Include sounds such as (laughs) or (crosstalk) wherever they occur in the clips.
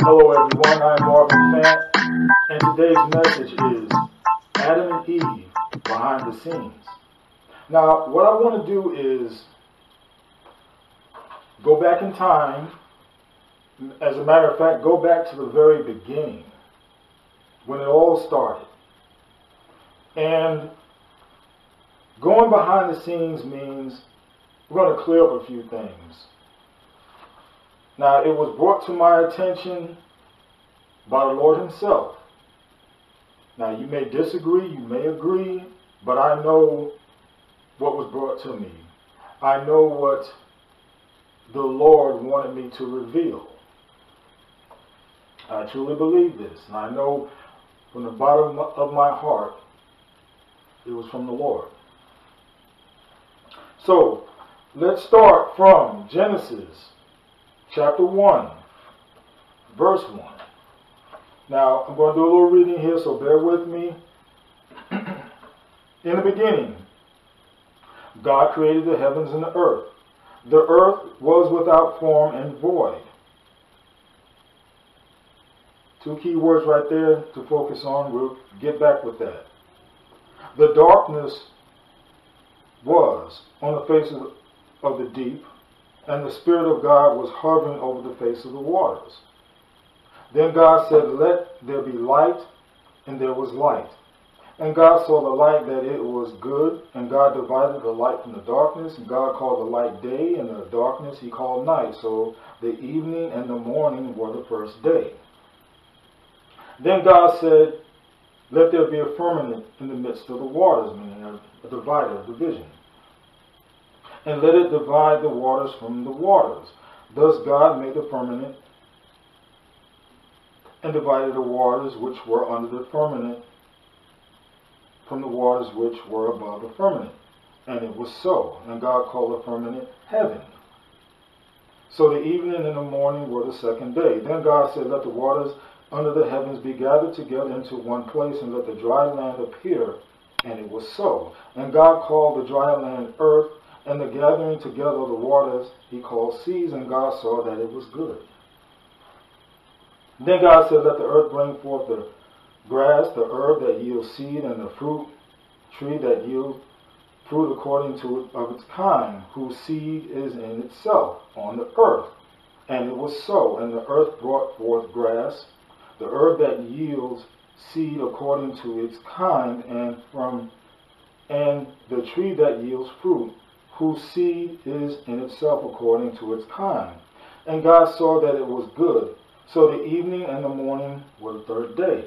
Hello everyone, I'm Marvin Fant, and today's message is Adam and Eve behind the scenes. Now, what I want to do is go back in time. As a matter of fact, go back to the very beginning when it all started. And going behind the scenes means we're going to clear up a few things. Now, it was brought to my attention by the Lord Himself. Now, you may disagree, you may agree, but I know what was brought to me. I know what the Lord wanted me to reveal. I truly believe this, and I know from the bottom of my heart it was from the Lord. So, let's start from Genesis chapter 1, verse 1. Now, I'm going to do a little reading here, so bear with me. (clears throat) In the beginning, God created the heavens and the earth. The earth was without form and void. Two key words right there to focus on. We'll get back with that. The darkness was on the face of, the deep, and the Spirit of God was hovering over the face of the waters. Then God said, Let there be light, and there was light. And God saw the light that it was good, and God divided the light from the darkness, and God called the light day, and the darkness he called night. So the evening and the morning were the first day. Then God said, Let there be a firmament in the midst of the waters, meaning a, a divider, a division and let it divide the waters from the waters. Thus God made the firmament and divided the waters which were under the firmament from the waters which were above the firmament. And it was so. And God called the firmament heaven. So the evening and the morning were the second day. Then God said, Let the waters under the heavens be gathered together into one place, and let the dry land appear. And it was so. And God called the dry land earth, and the gathering together of the waters he called seas, and God saw that it was good. Then God said, Let the earth bring forth the grass, the herb that yields seed, and the fruit tree that yields fruit according to of its kind, whose seed is in itself on the earth. And it was so. And the earth brought forth grass, the herb that yields seed according to its kind, and from and the tree that yields fruit whose seed is in itself according to its kind. And God saw that it was good. So the evening and the morning were the third day.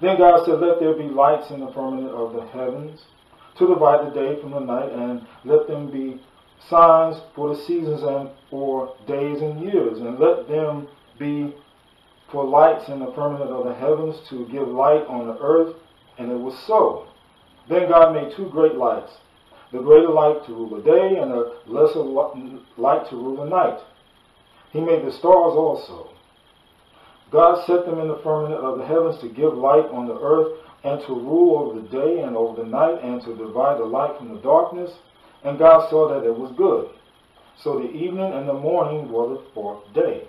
Then God said, Let there be lights in the firmament of the heavens to divide the day from the night, and let them be signs for the seasons and for days and years, and let them be for lights in the firmament of the heavens to give light on the earth. And it was so. Then God made two great lights the greater light to rule the day, and the lesser light to rule the night. He made the stars also. God set them in the firmament of the heavens to give light on the earth, and to rule over the day and over the night, and to divide the light from the darkness. And God saw that it was good. So the evening and the morning were the fourth day.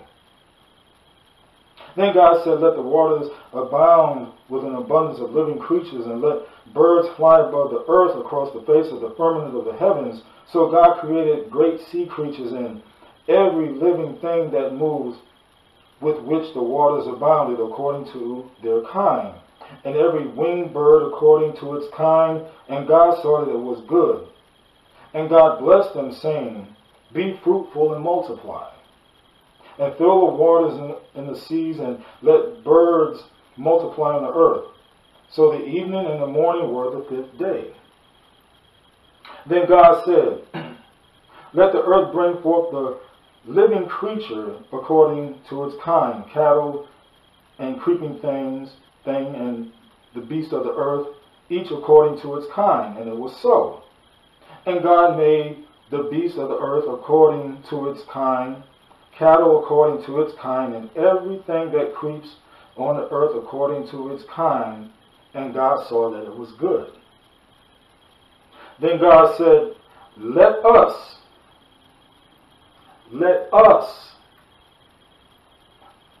Then God said, Let the waters abound with an abundance of living creatures, and let birds fly above the earth across the face of the firmament of the heavens. So God created great sea creatures and every living thing that moves, with which the waters abounded according to their kind, and every winged bird according to its kind. And God saw that it was good. And God blessed them, saying, Be fruitful and multiply and fill the waters in, in the seas, and let birds multiply on the earth. So the evening and the morning were the fifth day. Then God said, (clears throat) Let the earth bring forth the living creature according to its kind, cattle and creeping things, thing, and the beast of the earth, each according to its kind. And it was so. And God made the beast of the earth according to its kind, cattle according to its kind, and everything that creeps on the earth according to its kind. And God saw that it was good. Then God said, Let us, let us,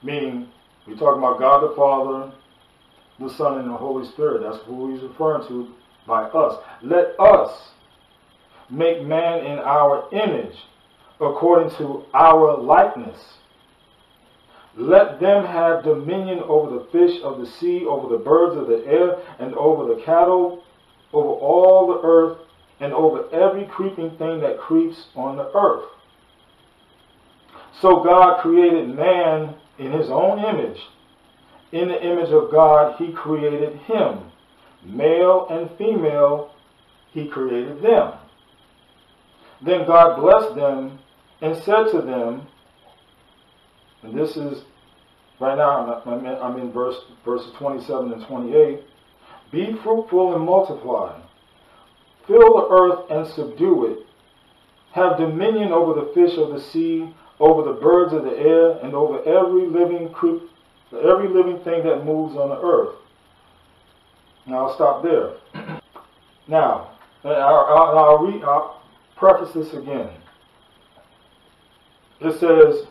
meaning we're talking about God the Father, the Son, and the Holy Spirit. That's who he's referring to by us. Let us make man in our image, according to our likeness. Let them have dominion over the fish of the sea, over the birds of the air, and over the cattle, over all the earth, and over every creeping thing that creeps on the earth. So God created man in his own image. In the image of God, he created him. Male and female, he created them. Then God blessed them and said to them, and this is right now, I'm in, verse, verses 27 and 28 Be fruitful and multiply, fill the earth and subdue it, have dominion over the fish of the sea, over the birds of the air, and over every living creep, every living thing that moves on the earth. Now I'll stop there. (clears throat) now, I'll, I'll, I'll, read, I'll preface this again. It says,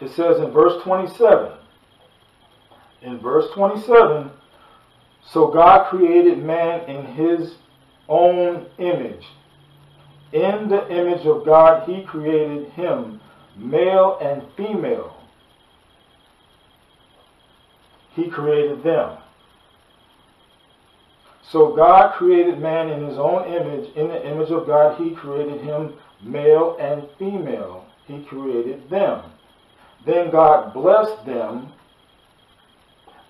it says in verse 27, in verse 27, so God created man in his own image. In the image of God, he created him, male and female. He created them. So God created man in his own image. In the image of God, he created him, male and female. He created them. Then God blessed them.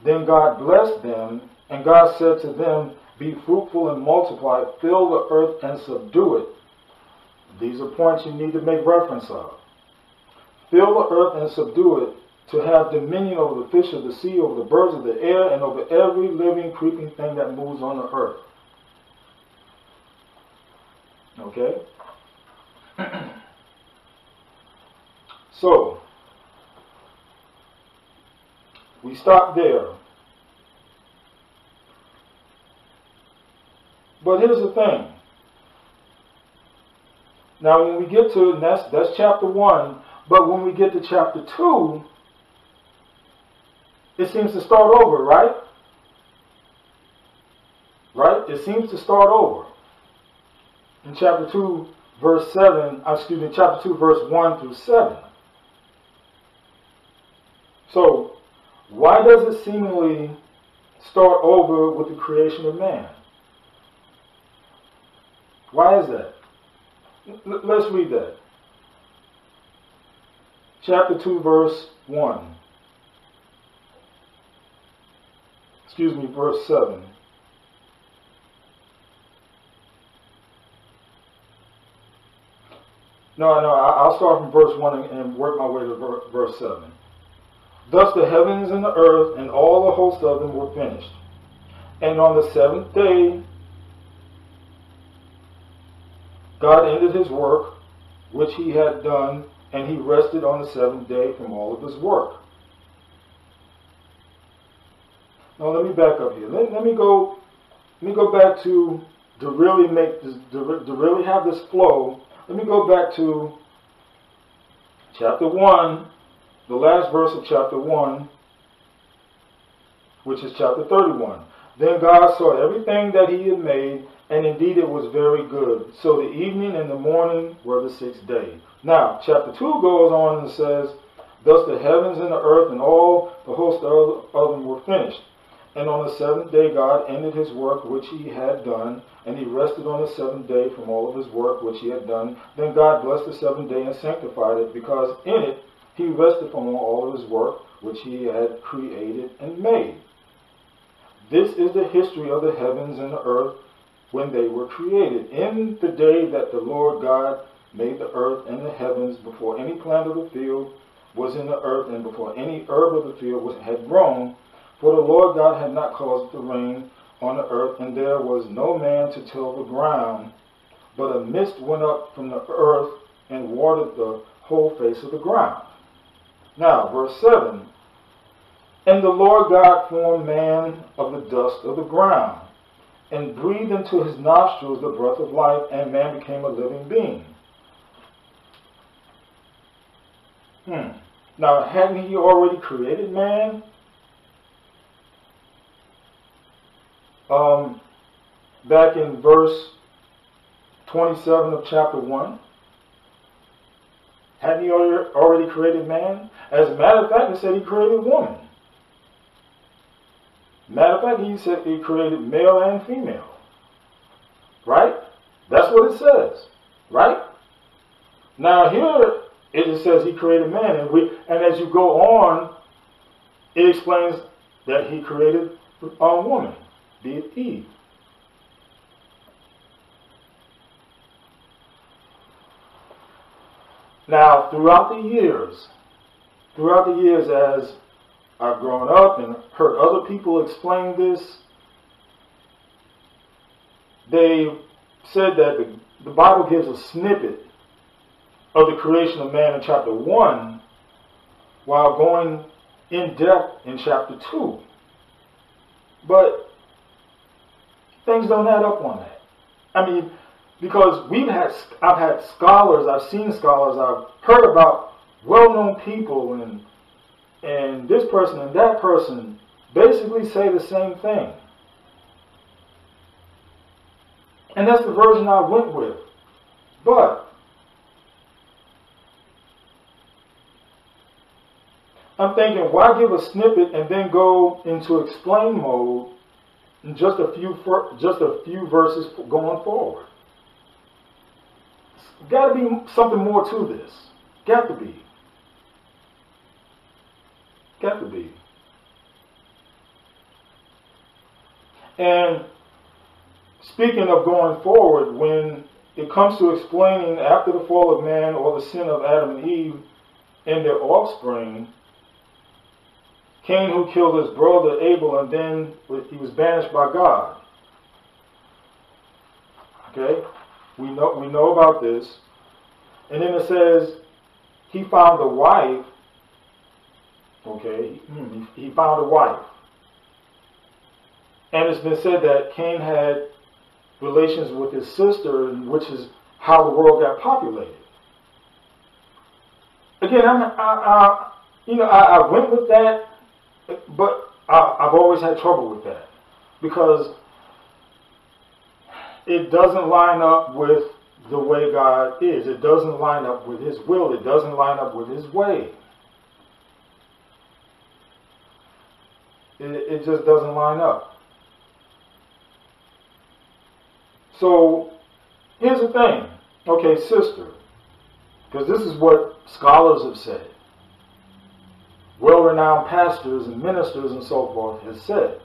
Then God blessed them, and God said to them, Be fruitful and multiply, fill the earth and subdue it. These are points you need to make reference of. Fill the earth and subdue it, to have dominion over the fish of the sea, over the birds of the air, and over every living, creeping thing that moves on the earth. Okay? (clears throat) so, we stop there. But here's the thing. Now, when we get to, and that's, that's chapter 1, but when we get to chapter 2, it seems to start over, right? Right? It seems to start over. In chapter 2, verse 7, uh, excuse me, chapter 2, verse 1 through 7. So, why does it seemingly start over with the creation of man? Why is that? Let's read that. Chapter 2, verse 1. Excuse me, verse 7. No, no, I'll start from verse 1 and work my way to verse 7. Thus the heavens and the earth and all the host of them were finished. And on the seventh day, God ended his work which he had done, and he rested on the seventh day from all of his work. Now let me back up here. Let, let me go. Let me go back to to really make this to, to really have this flow. Let me go back to chapter one, the last verse of chapter one, which is chapter thirty-one. Then God saw everything that He had made, and indeed it was very good. So the evening and the morning were the sixth day. Now, chapter 2 goes on and says, Thus the heavens and the earth and all the host of them were finished. And on the seventh day God ended his work which he had done, and he rested on the seventh day from all of his work which he had done. Then God blessed the seventh day and sanctified it, because in it he rested from all of his work which he had created and made. This is the history of the heavens and the earth when they were created. In the day that the Lord God made the earth and the heavens, before any plant of the field was in the earth, and before any herb of the field was, had grown, for the Lord God had not caused the rain on the earth, and there was no man to till the ground, but a mist went up from the earth and watered the whole face of the ground. Now, verse 7 And the Lord God formed man of the dust of the ground and breathed into his nostrils the breath of life, and man became a living being. Hmm. Now, hadn't he already created man? Um, back in verse 27 of chapter 1. Hadn't he already created man? As a matter of fact, he said he created woman. Matter of fact, he said he created male and female. Right? That's what it says. Right? Now here it just says he created man, and we and as you go on, it explains that he created a woman, be it Eve. Now, throughout the years, throughout the years as I've grown up and heard other people explain this, they said that the, the Bible gives a snippet of the creation of man in chapter 1 while going in depth in chapter 2. But things don't add up on that. I mean, because we've had, I've had scholars, I've seen scholars, I've heard about well-known people and and this person and that person basically say the same thing. And that's the version I went with. But I'm thinking, why give a snippet and then go into explain mode in just a few just a few verses going forward? Got to be something more to this. Got to be. Got to be. And speaking of going forward, when it comes to explaining after the fall of man or the sin of Adam and Eve and their offspring, Cain who killed his brother Abel and then he was banished by God. Okay? We know we know about this. And then it says he found a wife. Okay, hmm, he found a wife. And it's been said that Cain had relations with his sister, which is how the world got populated. Again, I'm, I, I you know, I, I, went with that, but I, I've always had trouble with that because it doesn't line up with the way God is. It doesn't line up with His will. It doesn't line up with His way. It, it just doesn't line up. So here's the thing. Okay, sister, because this is what scholars have said. Well renowned pastors and ministers and so forth have said.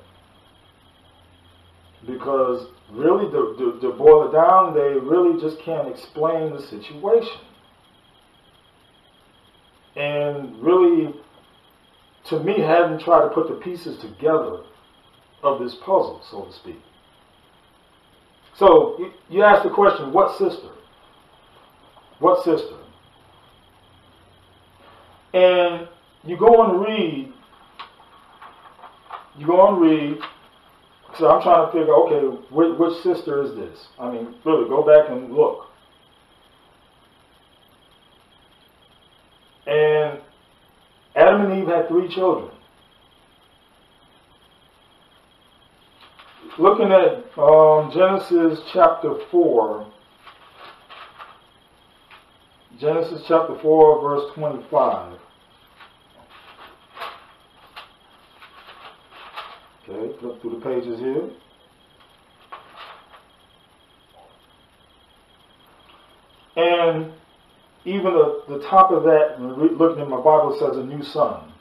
Because really, to, to, to boil it down, they really just can't explain the situation. And really, to me, having tried to put the pieces together of this puzzle, so to speak. So, you ask the question, what sister? What sister? And you go and read, you go and read so I'm trying to figure, okay, which, which sister is this? I mean, really, go back and look. And Adam and Eve had three children. Looking at um, Genesis chapter 4, Genesis chapter 4, verse 25. Okay, flip through the pages here. And even the, the top of that, looking at my Bible, says a new son.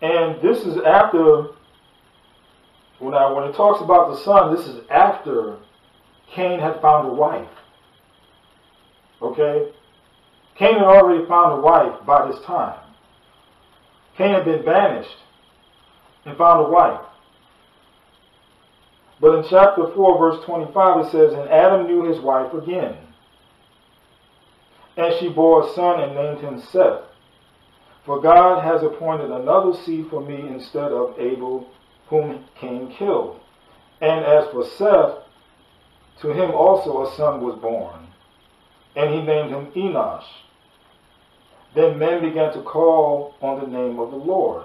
And this is after, when, I, when it talks about the son, this is after Cain had found a wife. Okay? Cain had already found a wife by this time. Cain had been banished and found a wife. But in chapter 4, verse 25, it says, And Adam knew his wife again. And she bore a son and named him Seth. For God has appointed another seed for me instead of Abel, whom Cain killed. And as for Seth, to him also a son was born, and he named him Enosh. Then men began to call on the name of the Lord.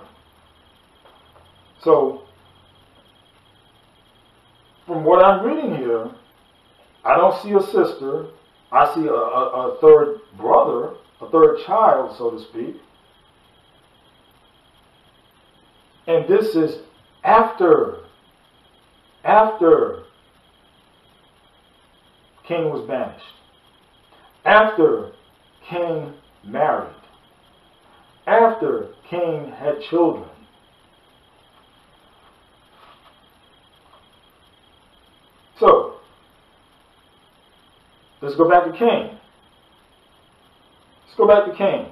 So, from what I'm reading here, I don't see a sister. I see a, a, a third brother, a third child, so to speak. And this is after, after Cain was banished, after Cain married, after Cain had children. So, let's go back to Cain. Let's go back to Cain.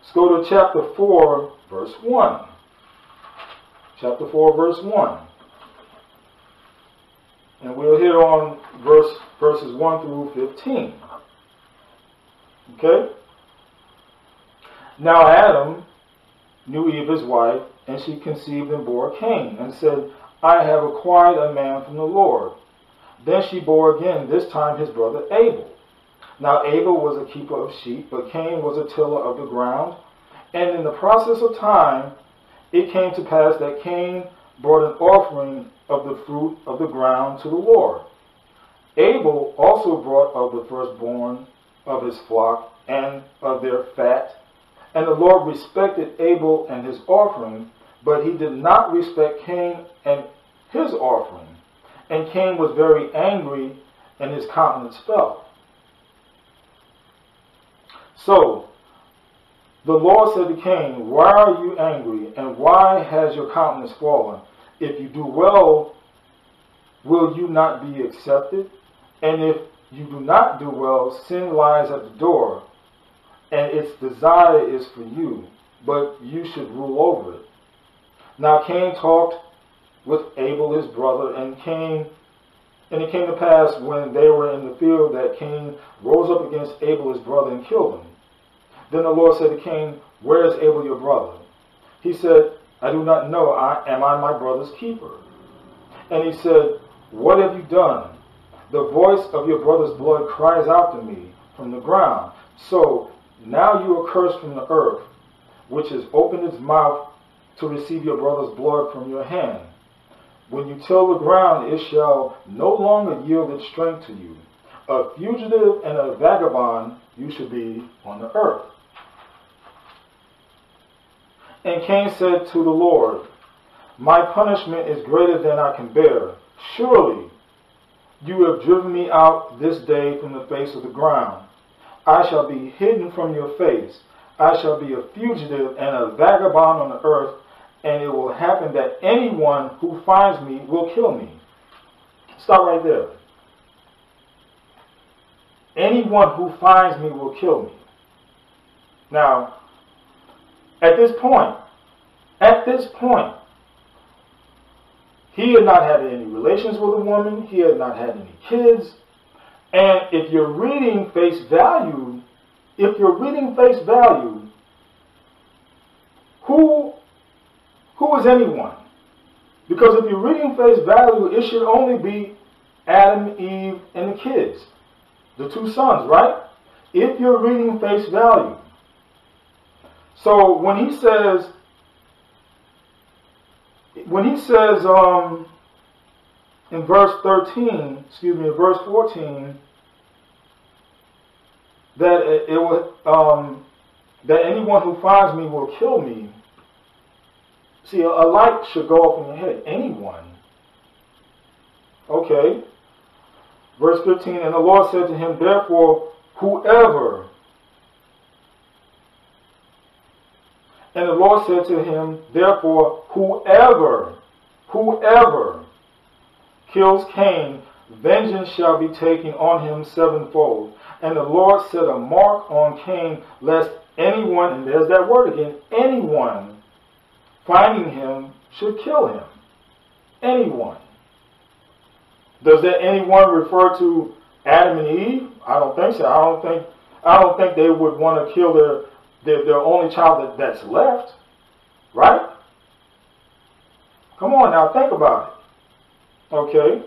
Let's go to chapter 4, verse 1 chapter 4, verse 1. And we'll hit on verse verses 1 through 15. Okay? Now Adam knew Eve his wife, and she conceived and bore Cain, and said, I have acquired a man from the Lord. Then she bore again, this time his brother Abel. Now Abel was a keeper of sheep, but Cain was a tiller of the ground. And in the process of time, it came to pass that Cain brought an offering of the fruit of the ground to the Lord. Abel also brought of the firstborn of his flock and of their fat. And the Lord respected Abel and his offering, but he did not respect Cain and his offering. And Cain was very angry, and his countenance fell. So the Lord said to Cain, Why are you angry, and why has your countenance fallen? If you do well, will you not be accepted? And if you do not do well, sin lies at the door, and its desire is for you, but you should rule over it. Now Cain talked with Abel his brother, and Cain and it came to pass when they were in the field that Cain rose up against Abel his brother and killed him. Then the Lord said to Cain, Where is Abel your brother? He said, I do not know. I, am I my brother's keeper? And he said, What have you done? The voice of your brother's blood cries out to me from the ground. So now you are cursed from the earth, which has opened its mouth to receive your brother's blood from your hand. When you till the ground, it shall no longer yield its strength to you. A fugitive and a vagabond you should be on the earth. And Cain said to the Lord, My punishment is greater than I can bear. Surely you have driven me out this day from the face of the ground. I shall be hidden from your face. I shall be a fugitive and a vagabond on the earth, and it will happen that anyone who finds me will kill me. Stop right there. Anyone who finds me will kill me. Now, at this point, at this point, he had not had any relations with a woman, he had not had any kids. And if you're reading face value, if you're reading face value, who who is anyone? Because if you're reading face value, it should only be Adam, Eve, and the kids, the two sons, right? If you're reading face value. So when he says, when he says um, in verse 13, excuse me, in verse 14, that it, it will, um, that anyone who finds me will kill me. See, a, a light should go off in your head. Anyone. Okay. Verse 15, and the Lord said to him, Therefore, whoever And the Lord said to him, Therefore, whoever, whoever kills Cain, vengeance shall be taken on him sevenfold. And the Lord set a mark on Cain, lest anyone, and there's that word again, anyone finding him should kill him. Anyone. Does that anyone refer to Adam and Eve? I don't think so. I don't think I don't think they would want to kill their their, their only child that, that's left, right? Come on now, think about it. Okay?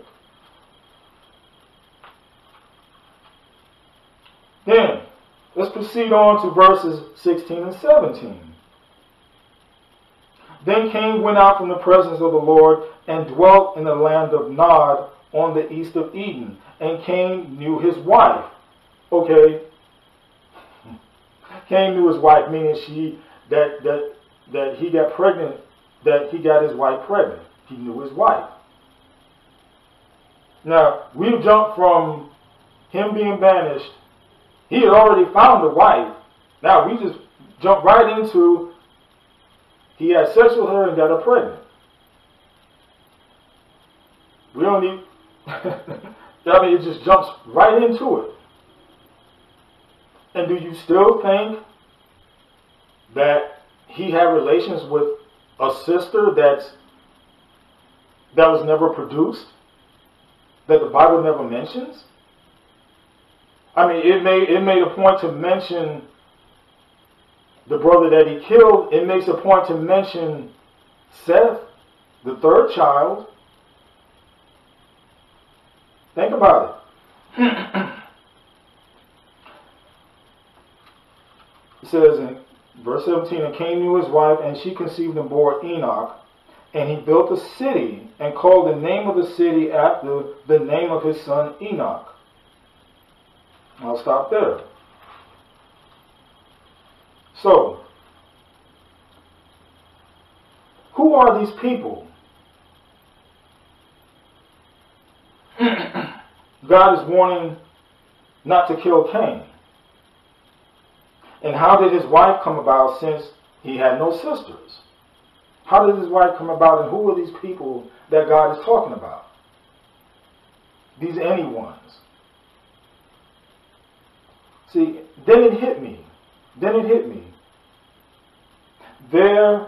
Then, let's proceed on to verses 16 and 17. Then Cain went out from the presence of the Lord and dwelt in the land of Nod on the east of Eden. And Cain knew his wife. Okay. (laughs) Cain knew his wife, meaning she that that that he got pregnant, that he got his wife pregnant. He knew his wife. Now, we've jumped from him being banished. He had already found a wife. Now we just jump right into he had sex with her and got her pregnant. We don't need, (laughs) I mean, it just jumps right into it. And do you still think that he had relations with a sister that's that was never produced? That the Bible never mentions? I mean, it made it made a point to mention the brother that he killed, it makes a point to mention Seth, the third child. Think about it. it says in verse 17, And Cain knew his wife, and she conceived and bore Enoch. And he built a city, and called the name of the city after the name of his son Enoch. I'll stop there. So, who are these people? (clears throat) God is warning not to kill Cain. And how did his wife come about since he had no sisters? How did his wife come about and who are these people that God is talking about? These any ones. See, then it hit me. Then it hit me there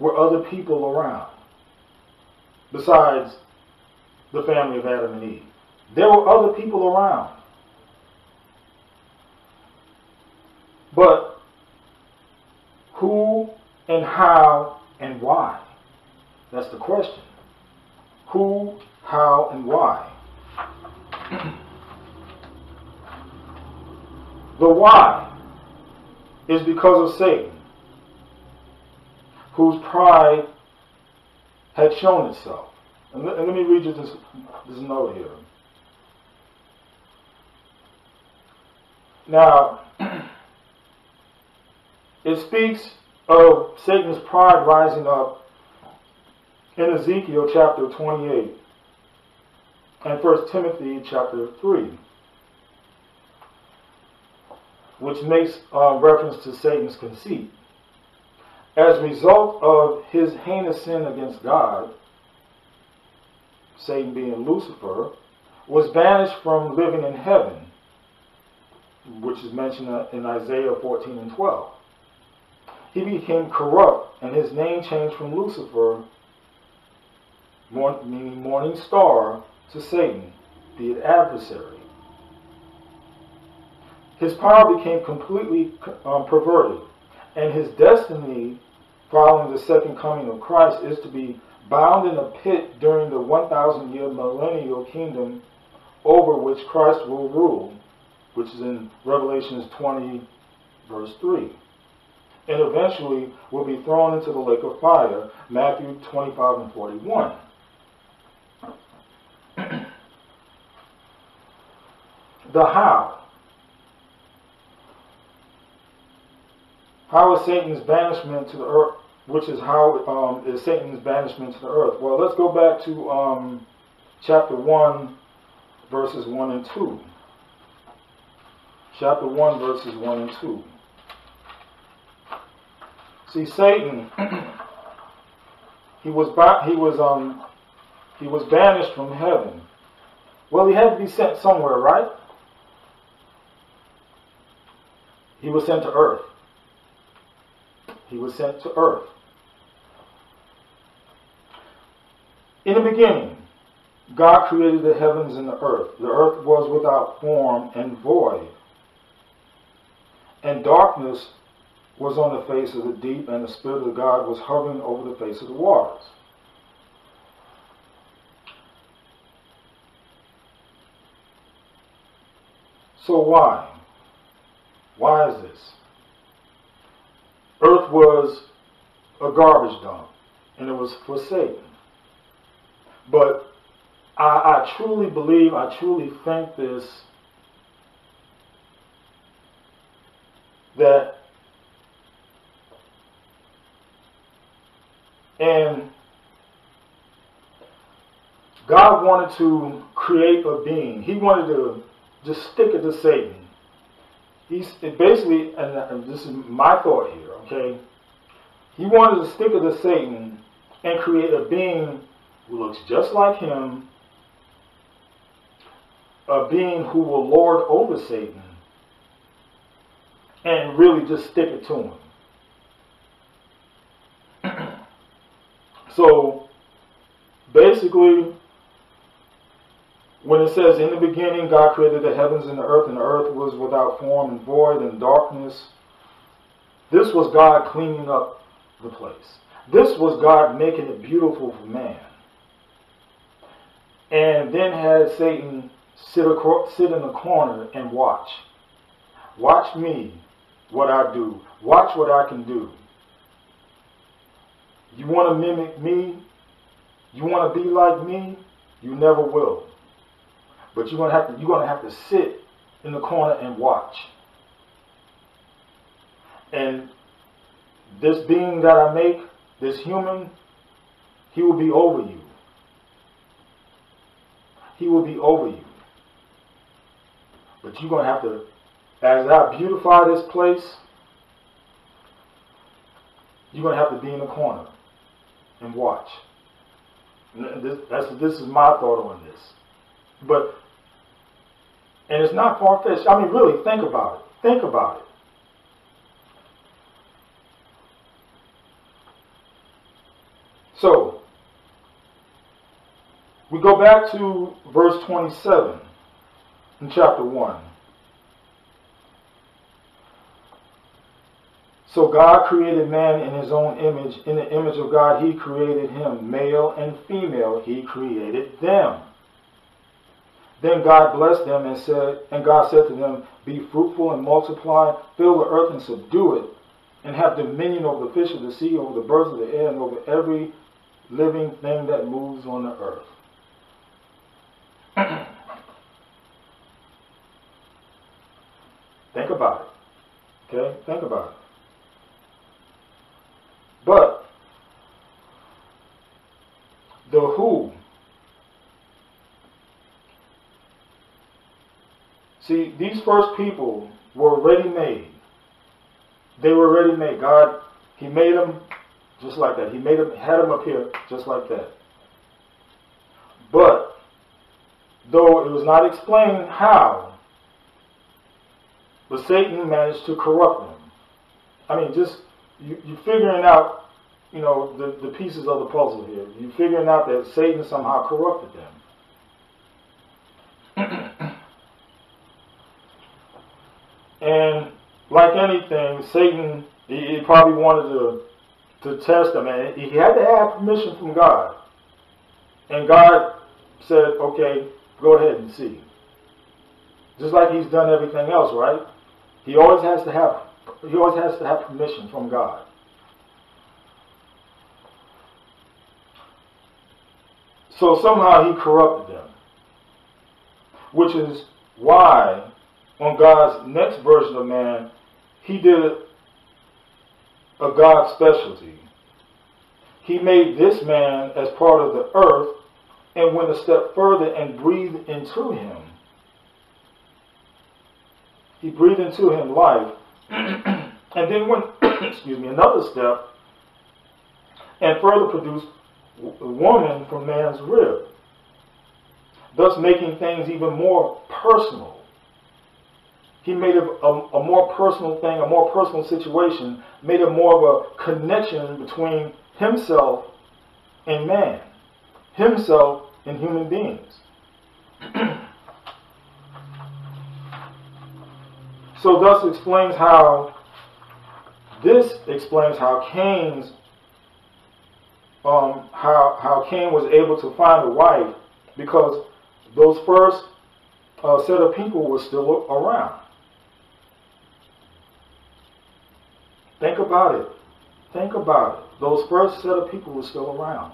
were other people around besides the family of Adam and Eve. There were other people around. But who and how and why? That's the question. Who, how, and why? the why is because of Satan whose pride had shown itself. And let, and let me read you this, this note here. Now, (clears throat) it speaks of Satan's pride rising up in Ezekiel chapter 28 and 1 Timothy chapter 3, which makes uh, reference to Satan's conceit. As a result of his heinous sin against God, Satan being Lucifer, was banished from living in heaven, which is mentioned in Isaiah 14 and 12. He became corrupt, and his name changed from Lucifer, meaning morning star, to Satan, the adversary. His power became completely um, perverted, and his destiny following the second coming of Christ is to be bound in a pit during the 1,000 year millennial kingdom over which Christ will rule, which is in Revelations 20, verse 3. And eventually will be thrown into the lake of fire, Matthew 25 and 41. (clears throat) the how. How is Satan's banishment to the earth, which is how um, is Satan's banishment to the earth? Well, let's go back to um, chapter 1, verses 1 and 2. Chapter 1, verses 1 and 2. See, Satan, (clears throat) he was he was um he was banished from heaven. Well, he had to be sent somewhere, right? He was sent to earth he was sent to earth. In the beginning, God created the heavens and the earth. The earth was without form and void. And darkness was on the face of the deep, and the Spirit of God was hovering over the face of the waters. So why? Why is this? Earth was a garbage dump, and it was forsaken. But I, I truly believe, I truly think this, that and God wanted to create a being. He wanted to just stick it to Satan. He's basically, and this is my thought here, okay? He wanted to stick it to Satan and create a being who looks just like him, a being who will lord over Satan, and really just stick it to him. So, basically, when it says, In the beginning, God created the heavens and the earth, and the earth was without form and void and darkness, this was God cleaning up the place. This was God making it beautiful for man. And then had Satan sit, sit in the corner and watch. Watch me, what I do. Watch what I can do. You want to mimic me? You want to be like me? You never will. But you're gonna have to you're gonna have to sit in the corner and watch. And this being that I make, this human, he will be over you. He will be over you. But you're going to have to, as I beautify this place, you're going to have to be in the corner and watch. This, that's, this is my thought on this. But, and it's not far fetched. I mean, really, think about it. Think about it. So, we go back to verse 27 in chapter 1. So God created man in his own image. In the image of God, he created him. Male and female, he created them. Then God blessed them and said, and God said to them, Be fruitful and multiply, fill the earth and subdue it, and have dominion over the fish of the sea, over the birds of the air, and over every living thing that moves on the earth. (clears throat) Think about it. Okay? Think about it. But the who. See, these first people were ready made. They were ready made. God, He made them just like that. He made him, had him appear just like that. But, though it was not explained how, but Satan managed to corrupt them. I mean, just, you, you're figuring out, you know, the, the pieces of the puzzle here. You're figuring out that Satan somehow corrupted them. And like anything, Satan, he, he probably wanted to to test him. And he had to have permission from God. And God said, okay, go ahead and see. Just like he's done everything else, right? He always has to have he always has to have permission from God. So somehow he corrupted them. Which is why on God's next version of man, he did a God specialty. He made this man as part of the earth and went a step further and breathed into him. He breathed into him life (clears throat) and then went, (clears throat) excuse me, another step and further produced woman from man's rib, thus making things even more personal he made it a, a, more personal thing, a more personal situation, made it more of a connection between himself and man, himself and human beings. (clears throat) so thus explains how this explains how Cain's um, how how Cain was able to find a wife because those first uh, set of people were still around. Think about it. Think about it. Those first set of people were still around.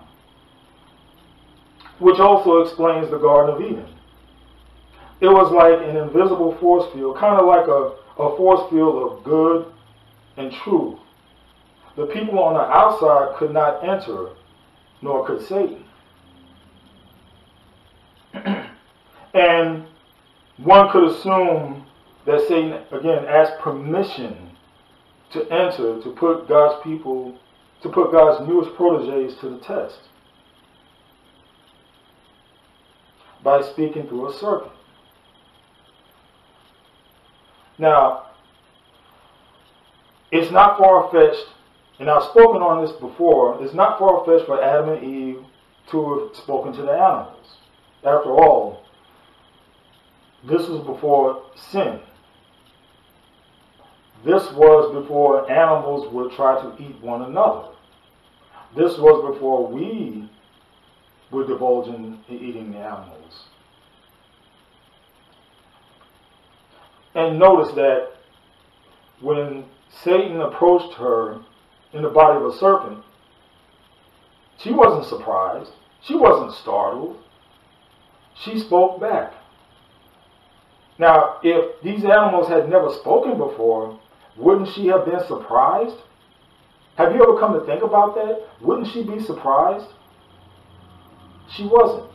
Which also explains the Garden of Eden. It was like an invisible force field, kind of like a, a force field of good and truth. The people on the outside could not enter, nor could Satan. (clears throat) and one could assume that Satan, again, asked permission to enter, to put God's people, to put God's newest proteges to the test by speaking through a serpent. Now, it's not far fetched, and I've spoken on this before, it's not far fetched for Adam and Eve to have spoken to the animals. After all, this was before sin. This was before animals would try to eat one another. This was before we were divulging in eating the animals. And notice that when Satan approached her in the body of a serpent, she wasn't surprised. She wasn't startled. She spoke back. Now, if these animals had never spoken before, wouldn't she have been surprised? Have you ever come to think about that? Wouldn't she be surprised? She wasn't.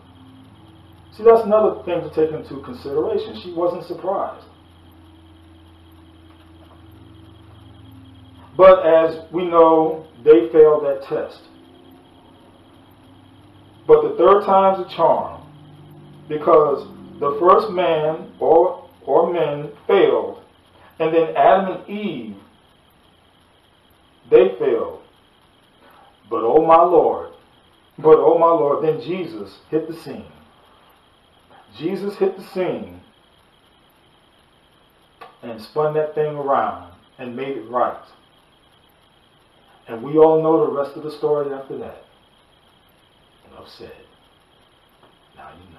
See, that's another thing to take into consideration. She wasn't surprised. But as we know, they failed that test. But the third time's a charm because the first man or, or men failed, and then Adam and Eve, they failed. But oh my Lord, but oh my Lord, then Jesus hit the scene. Jesus hit the scene and spun that thing around and made it right. And we all know the rest of the story after that. Enough said. Now you know.